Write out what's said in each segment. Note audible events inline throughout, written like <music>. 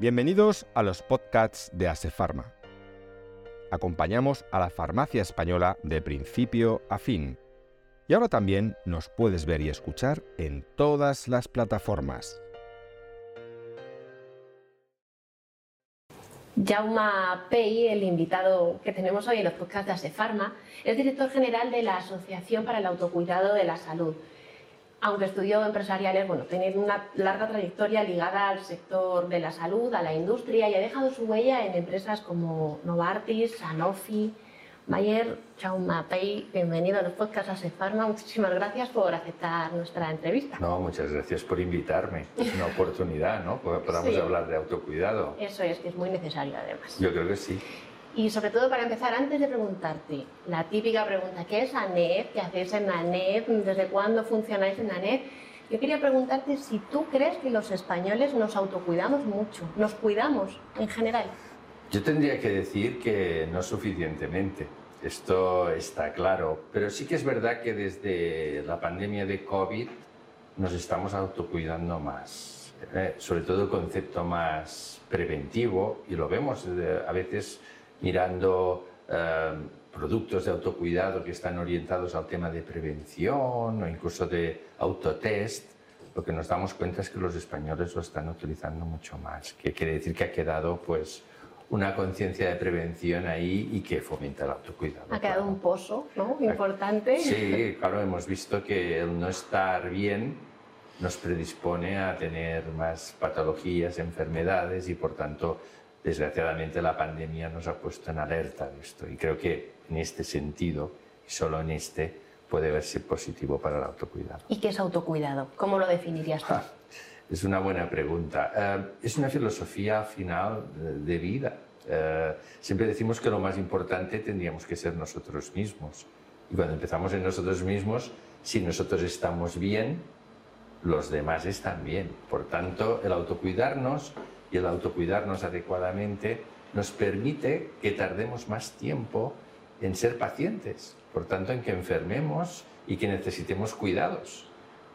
Bienvenidos a los podcasts de Asefarma. Acompañamos a la farmacia española de principio a fin. Y ahora también nos puedes ver y escuchar en todas las plataformas. Jauma Pei, el invitado que tenemos hoy en los podcasts de Asefarma, es director general de la Asociación para el Autocuidado de la Salud. Aunque estudió empresariales, bueno, tiene una larga trayectoria ligada al sector de la salud, a la industria y ha dejado su huella en empresas como Novartis, Sanofi, Mayer, Pei, bienvenido a los podcasts Asefarma. Muchísimas gracias por aceptar nuestra entrevista. No, muchas gracias por invitarme. Es una oportunidad, ¿no? Podamos hablar de autocuidado. Eso es, que es muy necesario además. Yo creo que sí. Y sobre todo para empezar, antes de preguntarte, la típica pregunta, ¿qué es ANEP? ¿Qué hacéis en ANEP? ¿Desde cuándo funcionáis en ANEP? Yo quería preguntarte si tú crees que los españoles nos autocuidamos mucho, nos cuidamos en general. Yo tendría que decir que no suficientemente esto está claro, pero sí que es verdad que desde la pandemia de COVID nos estamos autocuidando más, ¿eh? sobre todo el concepto más preventivo, y lo vemos eh, a veces mirando eh, productos de autocuidado que están orientados al tema de prevención o incluso de autotest, lo que nos damos cuenta es que los españoles lo están utilizando mucho más, que quiere decir que ha quedado pues una conciencia de prevención ahí y que fomenta el autocuidado. Ha quedado un pozo ¿no? importante. Sí, claro, hemos visto que el no estar bien nos predispone a tener más patologías, enfermedades y por tanto, desgraciadamente, la pandemia nos ha puesto en alerta de esto. Y creo que en este sentido, y solo en este, puede verse positivo para el autocuidado. ¿Y qué es autocuidado? ¿Cómo lo definirías tú? <laughs> Es una buena pregunta. Eh, es una filosofía final de vida. Eh, siempre decimos que lo más importante tendríamos que ser nosotros mismos. Y cuando empezamos en nosotros mismos, si nosotros estamos bien, los demás están bien. Por tanto, el autocuidarnos y el autocuidarnos adecuadamente nos permite que tardemos más tiempo en ser pacientes, por tanto, en que enfermemos y que necesitemos cuidados.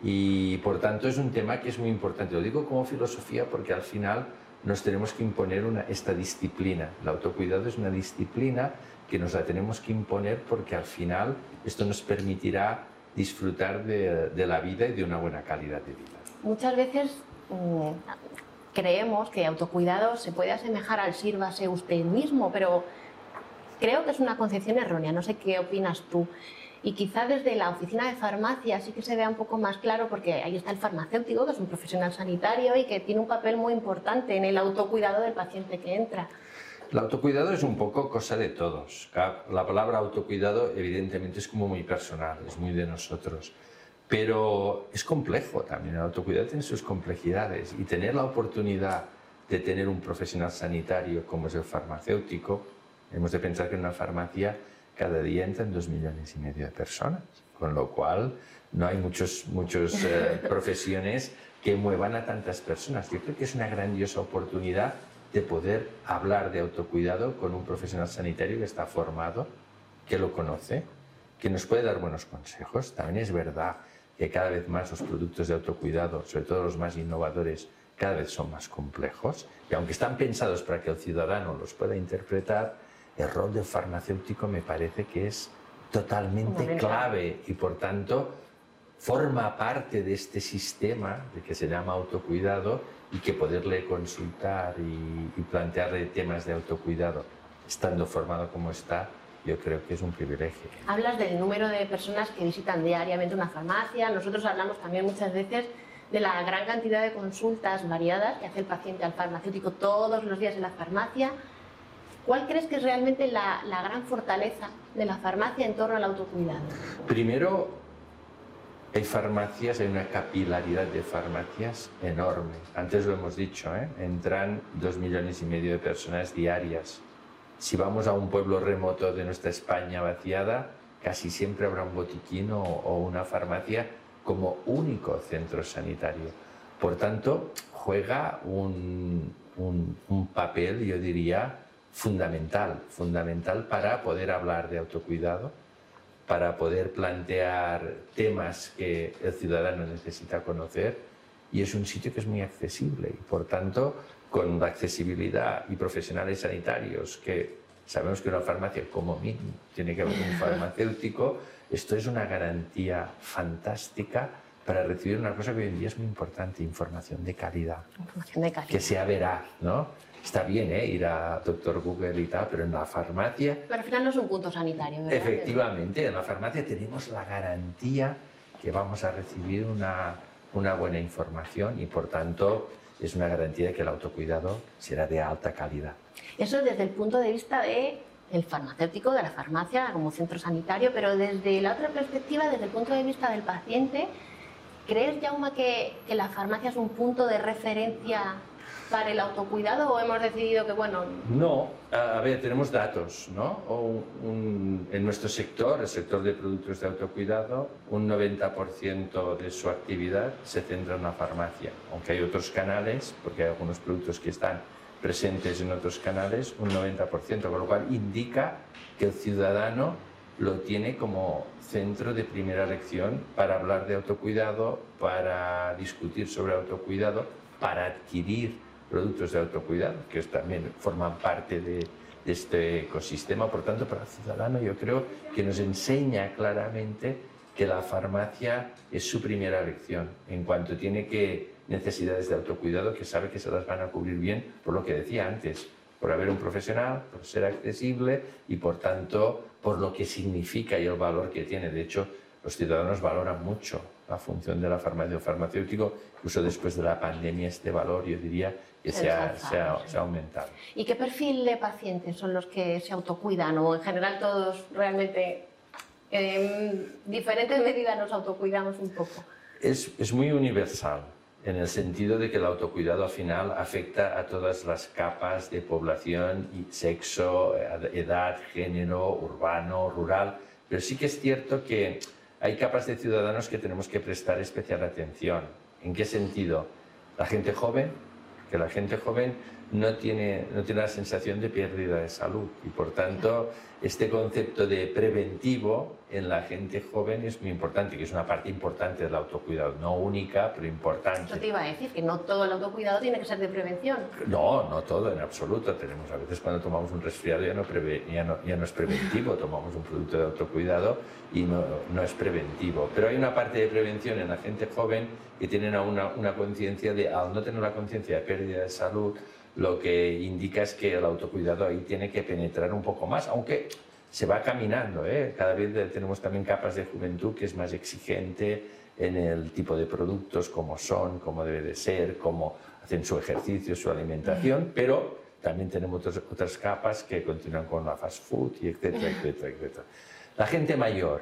Y por tanto es un tema que es muy importante. Lo digo como filosofía porque al final nos tenemos que imponer una, esta disciplina. El autocuidado es una disciplina que nos la tenemos que imponer porque al final esto nos permitirá disfrutar de, de la vida y de una buena calidad de vida. Muchas veces mm, creemos que autocuidado se puede asemejar al sírvase usted mismo, pero creo que es una concepción errónea. No sé qué opinas tú y quizá desde la oficina de farmacia sí que se vea un poco más claro porque ahí está el farmacéutico, que es un profesional sanitario y que tiene un papel muy importante en el autocuidado del paciente que entra. El autocuidado es un poco cosa de todos. La palabra autocuidado evidentemente es como muy personal, es muy de nosotros. Pero es complejo también, el autocuidado tiene sus complejidades y tener la oportunidad de tener un profesional sanitario como es el farmacéutico, hemos de pensar que en una farmacia cada día entran dos millones y medio de personas, con lo cual no hay muchas muchos, eh, <laughs> profesiones que muevan a tantas personas. Yo creo que es una grandiosa oportunidad de poder hablar de autocuidado con un profesional sanitario que está formado, que lo conoce, que nos puede dar buenos consejos. También es verdad que cada vez más los productos de autocuidado, sobre todo los más innovadores, cada vez son más complejos. Y aunque están pensados para que el ciudadano los pueda interpretar, el rol del farmacéutico me parece que es totalmente clave y por tanto forma parte de este sistema de que se llama autocuidado y que poderle consultar y, plantearle temas de autocuidado estando formado como está, yo creo que es un privilegio. Hablas del número de personas que visitan diariamente una farmacia, nosotros hablamos también muchas veces de la gran cantidad de consultas variadas que hace el paciente al farmacéutico todos los días en la farmacia, ¿Cuál crees que es realmente la, gran fortaleza de la farmacia en torno al autocuidado? Primero, hay farmacias, hay una capilaridad de farmacias enorme. Antes lo hemos dicho, ¿eh? entran dos millones y medio de personas diarias. Si vamos a un pueblo remoto de nuestra España vaciada, casi siempre habrá un botiquín o, una farmacia como único centro sanitario. Por tanto, juega un, un papel, yo diría, fundamental, fundamental para poder hablar de autocuidado, para poder plantear temas que el ciudadano necesita conocer y es un sitio que es muy accesible y por tanto con la accesibilidad y profesionales sanitarios que sabemos que una farmacia como mínimo tiene que haber un <laughs> farmacéutico, esto es una garantía fantástica para recibir una cosa que hoy en día es muy importante, información de calidad. Información de calidad. Que sea veraz, ¿no? Está bien ¿eh? ir a doctor Google y tal, pero en la farmacia... Pero al final no es un punto sanitario, ¿verdad? Efectivamente, en la farmacia tenemos la garantía que vamos a recibir una, una buena información y por tanto es una garantía de que el autocuidado será de alta calidad. Eso desde el punto de vista de el farmacéutico, de la farmacia como centro sanitario, pero desde la otra perspectiva, desde el punto de vista del paciente, ¿crees, Jauma, que, que la farmacia es un punto de referencia para el autocuidado o hemos decidido que, bueno... No, a ver, tenemos datos, ¿no? en nuestro sector, el sector de productos de autocuidado, un 90% de su actividad se centra en la farmacia, aunque hay otros canales, porque hay algunos productos que están presentes en otros canales, un 90%, con lo cual indica que el ciudadano lo tiene como centro de primera elección para hablar de autocuidado, para discutir sobre autocuidado, para adquirir productos de autocuidado, que también forman parte de, este ecosistema. Por tanto, para el ciudadano yo creo que nos enseña claramente que la farmacia es su primera elección en cuanto tiene que necesidades de autocuidado que sabe que se las van a cubrir bien por lo que decía antes, por haber un profesional, por ser accesible y por tanto por lo que significa y el valor que tiene. De hecho, los ciudadanos valoran mucho la función de la farmacia o farmacéutico, incluso después de la pandemia este valor yo diría que se ha, se, ha, aumentado. ¿Y qué perfil de pacientes son los que se autocuidan o en general todos realmente en diferentes medidas nos autocuidamos un poco? Es, es muy universal en el sentido de que el autocuidado al final afecta a todas las capas de población, sexo, edad, género, urbano, rural, pero sí que es cierto que hay capas de ciudadanos que tenemos que prestar especial atención. ¿En qué sentido? La gente joven, que la gente joven no tiene, no tiene la sensación de pérdida de salud y por tanto este concepto de preventivo en la gente joven es muy importante, que es una parte importante del autocuidado, no única, pero importante. Yo te iba a decir que no todo el autocuidado tiene que ser de prevención. No, no todo, en absoluto. Tenemos a veces cuando tomamos un resfriado ya no, ya no, ya no es preventivo, <laughs> tomamos un producto de autocuidado y no, no, es preventivo. Pero hay una parte de prevención en la gente joven que tienen una, una conciencia de, al no tener la conciencia de pérdida de salud, lo que indica es que el autocuidado ahí tiene que penetrar un poco más, aunque se va caminando. ¿eh? Cada vez tenemos también capas de juventud que es más exigente en el tipo de productos, cómo son, cómo debe de ser, cómo hacen su ejercicio, su alimentación, pero también tenemos otras capas que continúan con la fast food y etcétera, etcétera, etcétera. La gente mayor,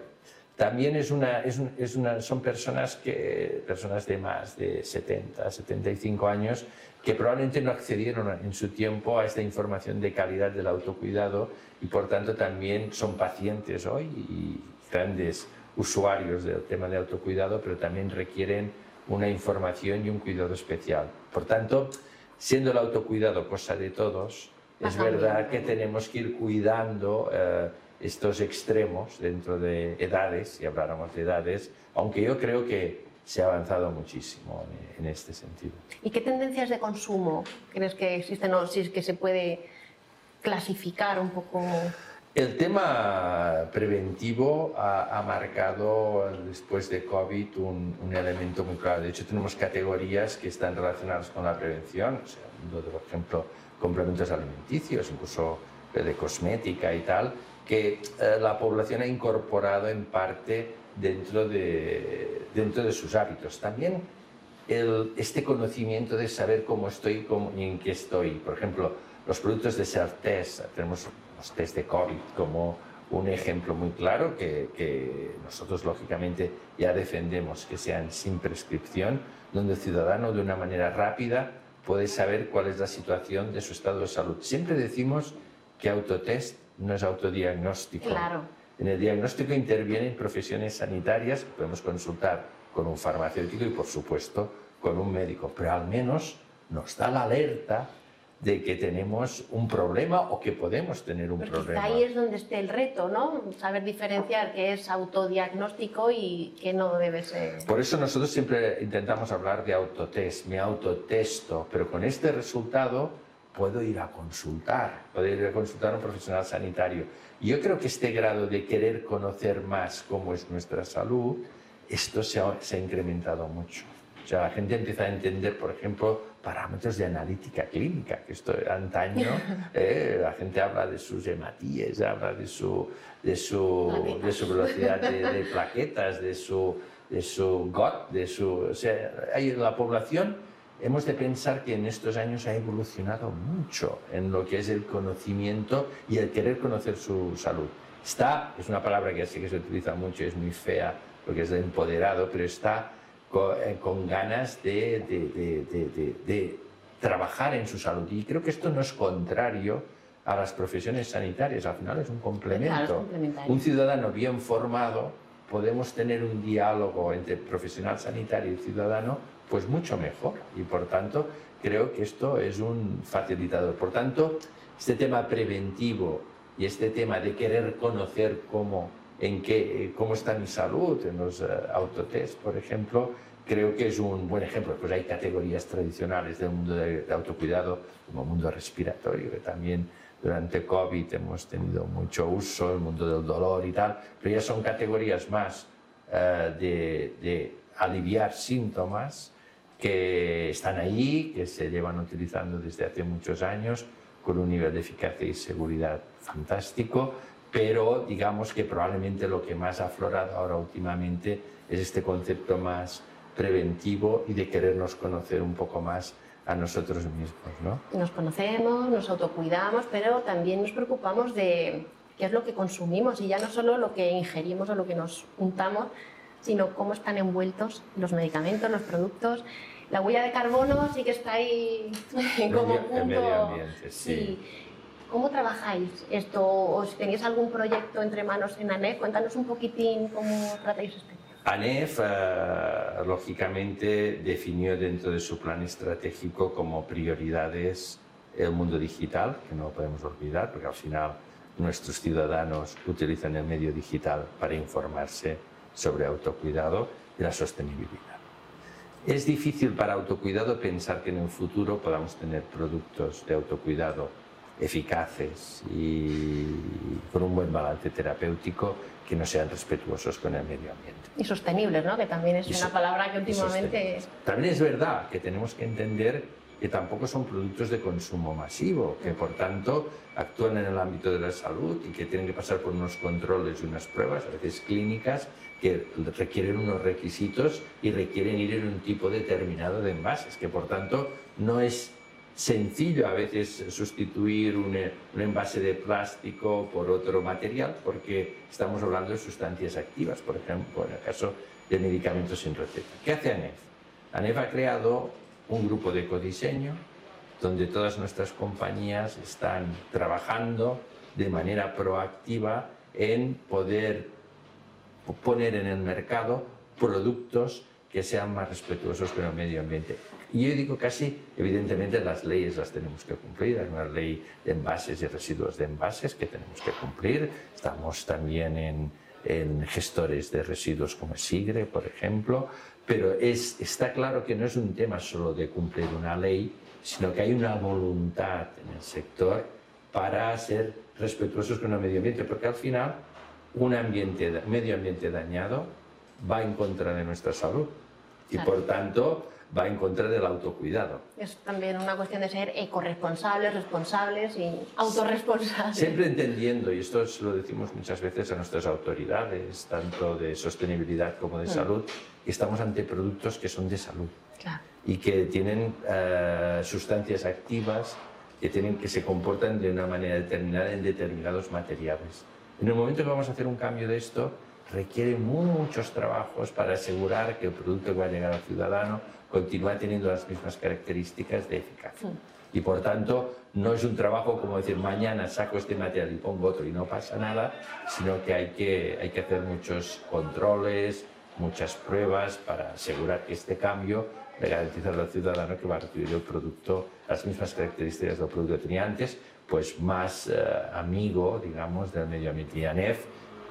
también es una, es, una, son personas, que, personas de más de 70, 75 años que probablemente no accedieron en su tiempo a esta información de calidad del autocuidado y por tanto también son pacientes hoy y grandes usuarios del tema de autocuidado, pero también requieren una información y un cuidado especial. Por tanto, siendo el autocuidado cosa de todos, es verdad que tenemos que ir cuidando eh, estos extremos dentro de edades, si habláramos de edades, aunque yo creo que se ha avanzado muchísimo en, este sentido. ¿Y qué tendencias de consumo crees que existen o si es que se puede clasificar un poco? El tema preventivo ha, marcado después de COVID un, un, elemento muy claro. De hecho, tenemos categorías que están relacionadas con la prevención, o sea, por ejemplo, complementos alimenticios, incluso de cosmética y tal, que eh, la población ha incorporado en parte dentro de, dentro de sus hábitos. También el, este conocimiento de saber cómo estoy cómo, y en qué estoy. Por ejemplo, los productos de self-test, tenemos los test de COVID como un ejemplo muy claro que, que, nosotros lógicamente ya defendemos que sean sin prescripción, donde el ciudadano de una manera rápida puede saber cuál es la situación de su estado de salud. Siempre decimos que autotest no es autodiagnóstico. Claro. En el diagnóstico intervienen profesiones sanitarias, podemos consultar con un farmacéutico y, por supuesto, con un médico, pero al menos nos da la alerta de que tenemos un problema o que podemos tener un Porque problema. ahí es donde esté el reto, ¿no? Saber diferenciar qué es autodiagnóstico y qué no debe ser. Por eso nosotros siempre intentamos hablar de autotest, me autotesto, pero con este resultado puedo ir a consultar, puedo ir a consultar a un profesional sanitario. Yo creo que este grado de querer conocer más cómo es nuestra salud, esto se ha, se ha incrementado mucho. O sea, la gente empieza a entender, por ejemplo, parámetros de analítica clínica, que esto antaño <laughs> eh, la gente habla de sus hematíes, habla de su, de su, de su velocidad de, de <laughs> plaquetas, de su, de su GOT, de su... O sea, hay, la población hemos de pensar que en estos años ha evolucionado mucho en lo que es el conocimiento y el querer conocer su salud. Está, es una palabra que sí que se utiliza mucho, es muy fea, porque es de empoderado, pero está con, eh, con ganas de, de, de, de, de trabajar en su salud. Y creo que esto no es contrario a las profesiones sanitarias, al final es un complemento. Claro, un ciudadano bien formado, podemos tener un diálogo entre profesional sanitario y ciudadano, pues mucho mejor. Y por tanto, creo que esto es un facilitador. Por tanto, este tema preventivo y este tema de querer conocer cómo, en qué, eh, cómo está mi salud en los eh, autotest, por ejemplo, creo que es un buen ejemplo. Pues hay categorías tradicionales del mundo de, de autocuidado, como el mundo respiratorio, que también durante COVID hemos tenido mucho uso, el mundo del dolor y tal, pero ya son categorías más eh, de, de aliviar síntomas que están ahí, que se llevan utilizando desde hace muchos años con un nivel de eficacia y seguridad fantástico, pero digamos que probablemente lo que más ha aflorado ahora últimamente es este concepto más preventivo y de querernos conocer un poco más a nosotros mismos, ¿no? Nos conocemos, nos autocuidamos, pero también nos preocupamos de qué es lo que consumimos y ya no solo lo que ingerimos o lo que nos untamos, sino cómo están envueltos los medicamentos, los productos. La huella de carbono sí que está ahí como Medio- el punto. medio ambiente, sí. ¿Cómo trabajáis esto? ¿O si tenéis algún proyecto entre manos en ANEF? Cuéntanos un poquitín cómo tratáis este tema. ANEF, eh, lógicamente, definió dentro de su plan estratégico como prioridades el mundo digital, que no lo podemos olvidar, porque al final nuestros ciudadanos utilizan el medio digital para informarse sobre autocuidado y la sostenibilidad. Es difícil para autocuidado pensar que en el futuro podamos tener productos de autocuidado eficaces y con un buen balance terapéutico que no sean respetuosos con el medio ambiente. Y sostenibles, ¿no? Que también es Y una palabra que últimamente... También es verdad que tenemos que entender que tampoco son productos de consumo masivo, que por tanto actúan en el ámbito de la salud y que tienen que pasar por unos controles y unas pruebas, a veces clínicas, que requieren unos requisitos y requieren ir en un tipo determinado de envases, que por tanto no es sencillo a veces sustituir un, eh, un envase de plástico por otro material porque estamos hablando de sustancias activas, por ejemplo, en el caso de medicamentos sin receta. ¿Qué hace ANEF? ANEF ha creado un grupo de codiseño donde todas nuestras compañías están trabajando de manera proactiva en poder poner en el mercado productos que sean más respetuosos con el medio ambiente. Y yo digo casi, evidentemente las leyes las tenemos que cumplir, hay una ley de envases y residuos de envases que tenemos que cumplir, estamos también en, en gestores de residuos como SIGRE, por ejemplo, pero es, está claro que no es un tema solo de cumplir una ley, sino que hay una voluntad en el sector para ser respetuosos con el medio ambiente, porque al final un ambiente, medio ambiente dañado va en contra de nuestra salud. Y por tanto va en contra del autocuidado. Es también una cuestión de ser ecorresponsables, responsables y autorresponsables. Siempre entendiendo, y esto se lo decimos muchas veces a nuestras autoridades, tanto de sostenibilidad como de salud, que estamos ante productos que son de salud Claro. y que tienen eh, sustancias activas que, tienen, que se comportan de una manera determinada en determinados materiales. En el momento que vamos a hacer un cambio de esto, requiere muchos trabajos para asegurar que el producto que va a llegar al ciudadano continúa teniendo las mismas características de eficacia. Y por tanto, no es un trabajo como decir mañana saco este material y pongo otro y no pasa nada, sino que hay que, hay que hacer muchos controles, muchas pruebas para asegurar que este cambio de garantizar al ciudadano que va a recibir el producto, las mismas características del producto que tenía antes, pues más eh, amigo, digamos, del medio ambiente. Y ANEF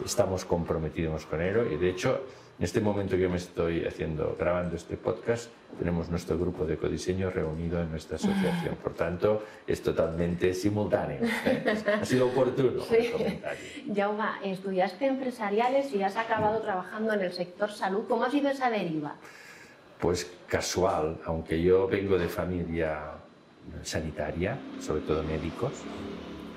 estamos comprometidos con ello y de hecho en este momento que yo me estoy haciendo, grabando este podcast, tenemos nuestro grupo de codiseño reunido en nuestra asociación. Por tanto, es totalmente simultáneo. ¿eh? Ha sido oportuno sí. el comentario. Jauma, estudiaste empresariales y has acabado trabajando en el sector salud. ¿Cómo ha sido esa deriva? Pues casual, aunque yo vengo de familia sanitaria, sobre todo médicos,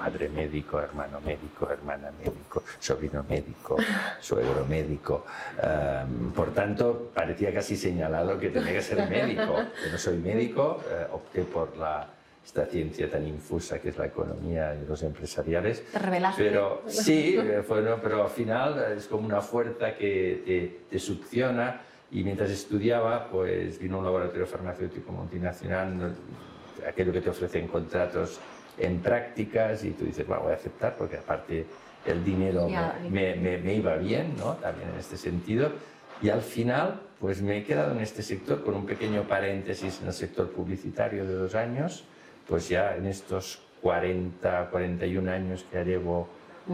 padre médico, hermano médico, hermana médico, sobrino médico, suegro médico. Em, por tanto, parecía casi señalado que tenía que ser médico. Yo no soy médico, eh, opté por la, esta ciencia tan infusa que es la economía y los empresariales. Te revelaste. Pero sí, eh, pero al final es como una fuerza que te, te succiona y mientras estudiaba, pues vino un laboratorio farmacéutico multinacional, aquello que te ofrecen contratos en prácticas y tú dices, bueno, voy a aceptar porque aparte el dinero me, me, iba bien, ¿no? También en este sentido. Y al final, pues me he quedado en este sector con un pequeño paréntesis en el sector publicitario de dos años, pues ya en estos 40, 41 años que ya llevo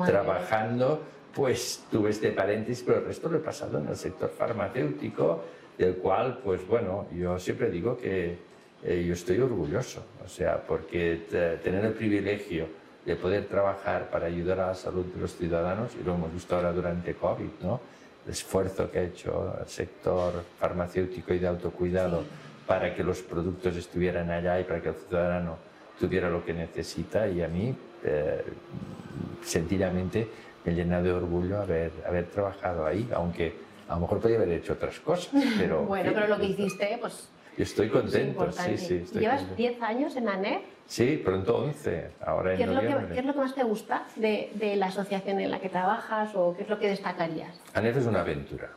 trabajando, pues tuve este paréntesis, pero el resto lo he pasado en el sector farmacéutico, del cual, pues bueno, yo siempre digo que eh, yo estoy orgulloso, o sea, porque tener el privilegio de poder trabajar para ayudar a la salud de los ciudadanos, y lo hemos visto ahora durante COVID, ¿no? el esfuerzo que ha hecho el sector farmacéutico y de autocuidado para que los productos estuvieran allá y para que el ciudadano tuviera lo que necesita, y a mí, eh, sencillamente, me llena de orgullo haber, haber trabajado ahí, aunque a lo mejor podía haber hecho otras cosas, <laughs> pero... bueno, pero lo que hiciste, pues estoy contento, sí, sí. ¿Llevas 10 años en ANEF? Sí, pronto 11, ahora en ¿Qué es, lo que, ¿Qué es lo que más te gusta de, de, la asociación en la que trabajas o qué es lo que destacarías? ANEF es una aventura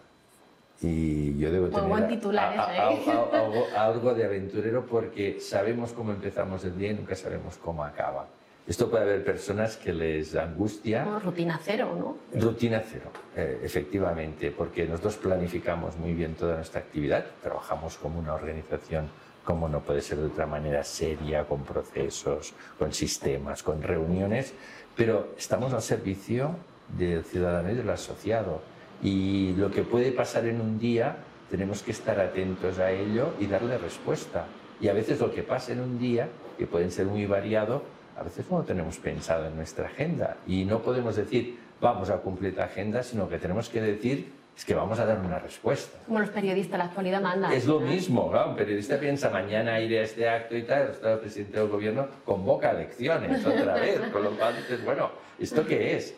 y yo debo tener buen titular ¿eh? algo, algo de aventurero porque sabemos cómo empezamos el día y nunca sabemos cómo acaba. Esto puede haber personas que les angustia. rutina cero, ¿no? Rutina cero, eh, efectivamente, porque nosotros planificamos muy bien toda nuestra actividad, trabajamos como una organización, como no puede ser de otra manera, seria, con procesos, con sistemas, con reuniones, pero estamos al servicio del ciudadano y del asociado. Y lo que puede pasar en un día, tenemos que estar atentos a ello y darle respuesta. Y a veces lo que pasa en un día, que pueden ser muy variado, a veces no lo tenemos pensado en nuestra agenda y no podemos decir vamos a cumplir la agenda, sino que tenemos que decir es que vamos a dar una respuesta. Como los periodistas, la actualidad manda. Es lo mismo, ¿no? un periodista piensa mañana iré a este acto y tal, el presidente del gobierno convoca elecciones <laughs> otra vez, con lo cual dices, bueno, ¿esto qué es?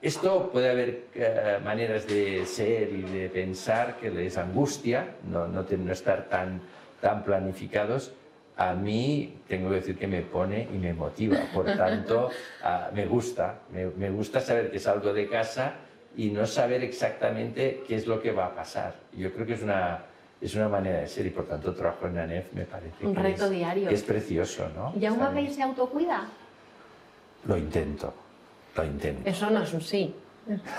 Esto puede haber eh, maneras de ser y de pensar que les angustia, no, no, no estar tan, tan planificados, a mí tengo que decir que me pone y me motiva. Por <laughs> tanto, me gusta, me, gusta saber que salgo de casa y no saber exactamente qué es lo que va a pasar. Yo creo que es una, es una manera de ser y por tanto trabajo en la NEF me parece un que reto es, diario. es precioso, ¿no? ¿Y aún vez se autocuida? Lo intento, lo intento. Eso no es un sí.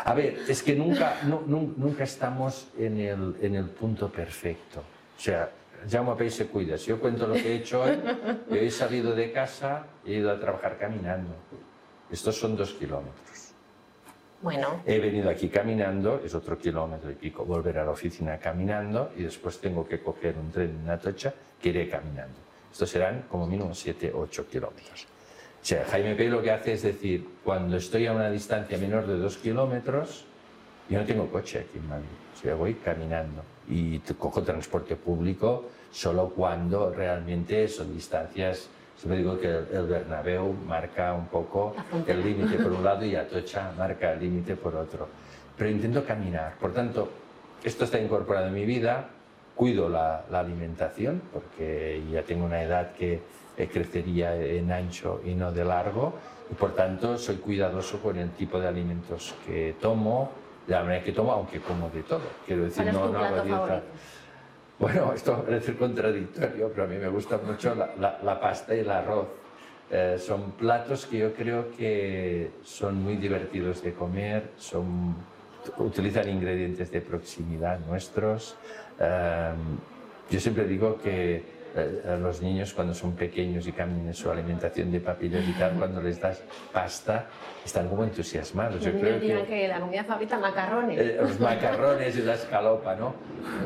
A ver, es que nunca, nunca estamos en el, en el punto perfecto. O sea, Jaume Pei se cuida. Si yo cuento lo que he hecho hoy, <laughs> he salido de casa y he ido a trabajar caminando. Estos son dos kilómetros. Bueno. He venido aquí caminando, es otro kilómetro y pico, volver a la oficina caminando y después tengo que coger un tren en Atocha que iré caminando. Estos serán como mínimo 7, 8 kilómetros. O sea, Jaime Pei lo que hace es decir, cuando estoy a una distancia menor de 2 kilómetros, yo no tengo coche aquí en Madrid, o sea, voy caminando y cojo transporte público solo cuando realmente son distancias. Siempre digo que el Bernabéu marca un poco el límite por un lado y <laughs> Atocha marca el límite por otro. Pero intento caminar. Por tanto, esto está incorporado en mi vida. Cuido la, la alimentación porque ya tengo una edad que crecería en ancho y no de largo. Y por tanto, soy cuidadoso con el tipo de alimentos que tomo, la manera que tomo, aunque como de todo. Quiero decir, no, no hago dieta. Bueno, esto va a parecer contradictorio, pero a mí me gusta mucho la, la, pasta y el arroz. Eh, son platos que yo creo que son muy divertidos de comer, son, utilizan ingredientes de proximidad nuestros. Eh, Yo siempre digo que a los niños cuando son pequeños y cambian en su alimentación de papilas y tal, cuando les das pasta, están como entusiasmados. Yo creo que, que, la comida favorita macarrones. Eh, los macarrones y la escalopa, ¿no?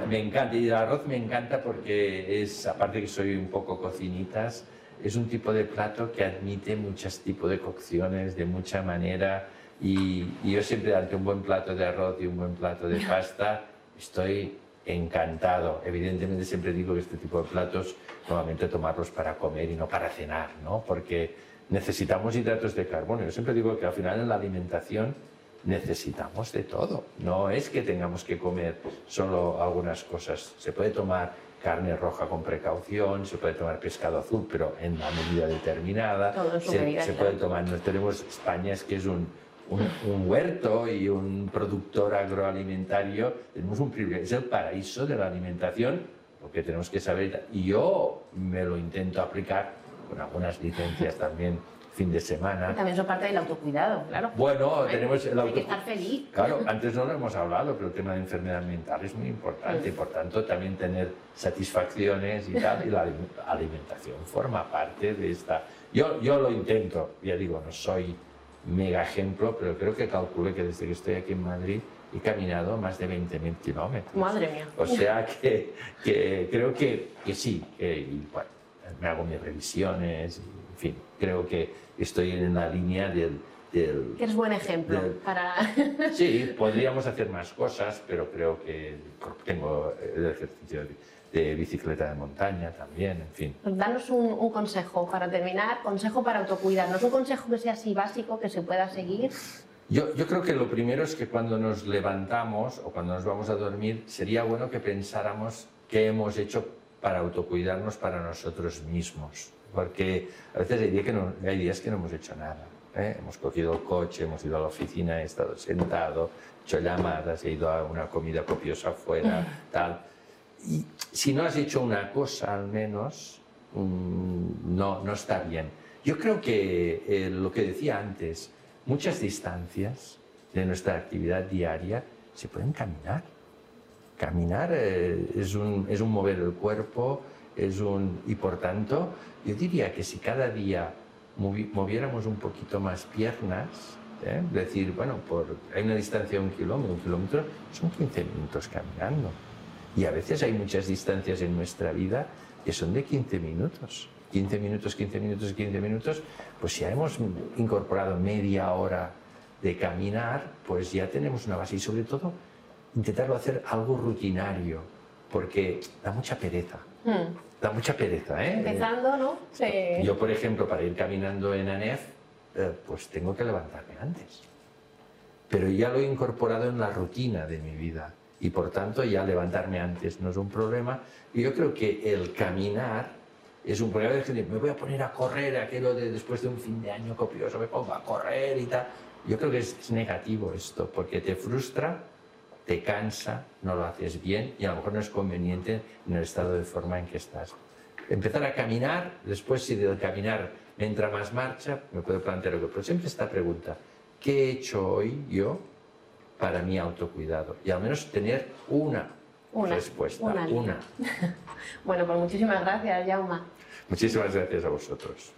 Me encanta. Y el arroz me encanta porque es, aparte que soy un poco cocinitas, es un tipo de plato que admite muchos tipos de cocciones, de mucha manera. Y, y yo siempre ante un buen plato de arroz y un buen plato de pasta, estoy encantado. Evidentemente siempre digo que este tipo de platos normalmente tomarlos para comer y no para cenar, ¿no? Porque necesitamos hidratos de carbono. Yo siempre digo que al final en la alimentación necesitamos de todo. No es que tengamos que comer solo algunas cosas. Se puede tomar carne roja con precaución, se puede tomar pescado azul, pero en la medida determinada. se, se puede tomar. No tenemos España es que es un un, huerto y un productor agroalimentario, tenemos un privilegio, es el paraíso de la alimentación, porque tenemos que saber, y yo me lo intento aplicar con algunas licencias también fin de semana. también son parte del autocuidado, claro. Bueno, tenemos el Hay que estar feliz. Claro, antes no lo hemos hablado, pero el tema de enfermedad mental es muy importante y por tanto también tener satisfacciones y tal, y la alimentación forma parte de esta... Yo, yo lo intento, ya digo, no soy mega ejemplo, pero creo que calculé que desde que estoy aquí en Madrid he caminado más de 20.000 kilómetros. Madre mía. O sea que, que creo que, que sí, que, y, bueno, me hago mis revisiones, en fin, creo que estoy en la línea del... del que eres buen ejemplo para... Sí, podríamos hacer más cosas, pero creo que tengo el ejercicio de bicicleta de montaña también, en fin. Pues danos un, consejo para terminar, consejo para autocuidarnos, un consejo que sea así básico, que se pueda seguir. Yo, yo, creo que lo primero es que cuando nos levantamos o cuando nos vamos a dormir, sería bueno que pensáramos qué hemos hecho para autocuidarnos para nosotros mismos. Porque a veces hay, que no, hay días que no hemos hecho nada. ¿eh? Hemos cogido el coche, hemos ido a la oficina, he estado sentado, hecho llamadas, he ido a una comida copiosa afuera, tal y si no has hecho una cosa al menos, mm, no, no está bien. Yo creo que eh, lo que decía antes, muchas distancias de nuestra actividad diaria se pueden caminar. Caminar eh, es, un, es un mover el cuerpo, es un, y por tanto, yo diría que si cada día moviéramos un poquito más piernas, ¿eh? decir, bueno, por, hay una distancia de un kilómetro, un kilómetro son 15 minutos caminando. Y a veces hay muchas distancias en nuestra vida que son de 15 minutos. 15 minutos, 15 minutos, 15 minutos, pues ya hemos incorporado media hora de caminar, pues ya tenemos una base y sobre todo intentarlo hacer algo rutinario, porque da mucha pereza. Hmm. Da mucha pereza, ¿eh? Empezando, ¿no? Sí. Yo, por ejemplo, para ir caminando en ANEF, eh, pues tengo que levantarme antes. Pero ya lo he incorporado en la rutina de mi vida y por tanto ya levantarme antes no es un problema. Y yo creo que el caminar es un problema de gente, me voy a poner a correr, aquello de después de un fin de año copioso, me pongo a correr y tal. Yo creo que es, negativo esto, porque te frustra, te cansa, no lo haces bien y a lo mejor no es conveniente en el estado de forma en que estás. Empezar a caminar, después si del caminar entra más marcha, me puedo plantear algo. Pero siempre esta pregunta, ¿qué he hecho hoy yo para mi autocuidado y al menos tener una, respuesta, una. <laughs> bueno, pues muchísimas gracias, Jauma. Muchísimas gracias a vosotros.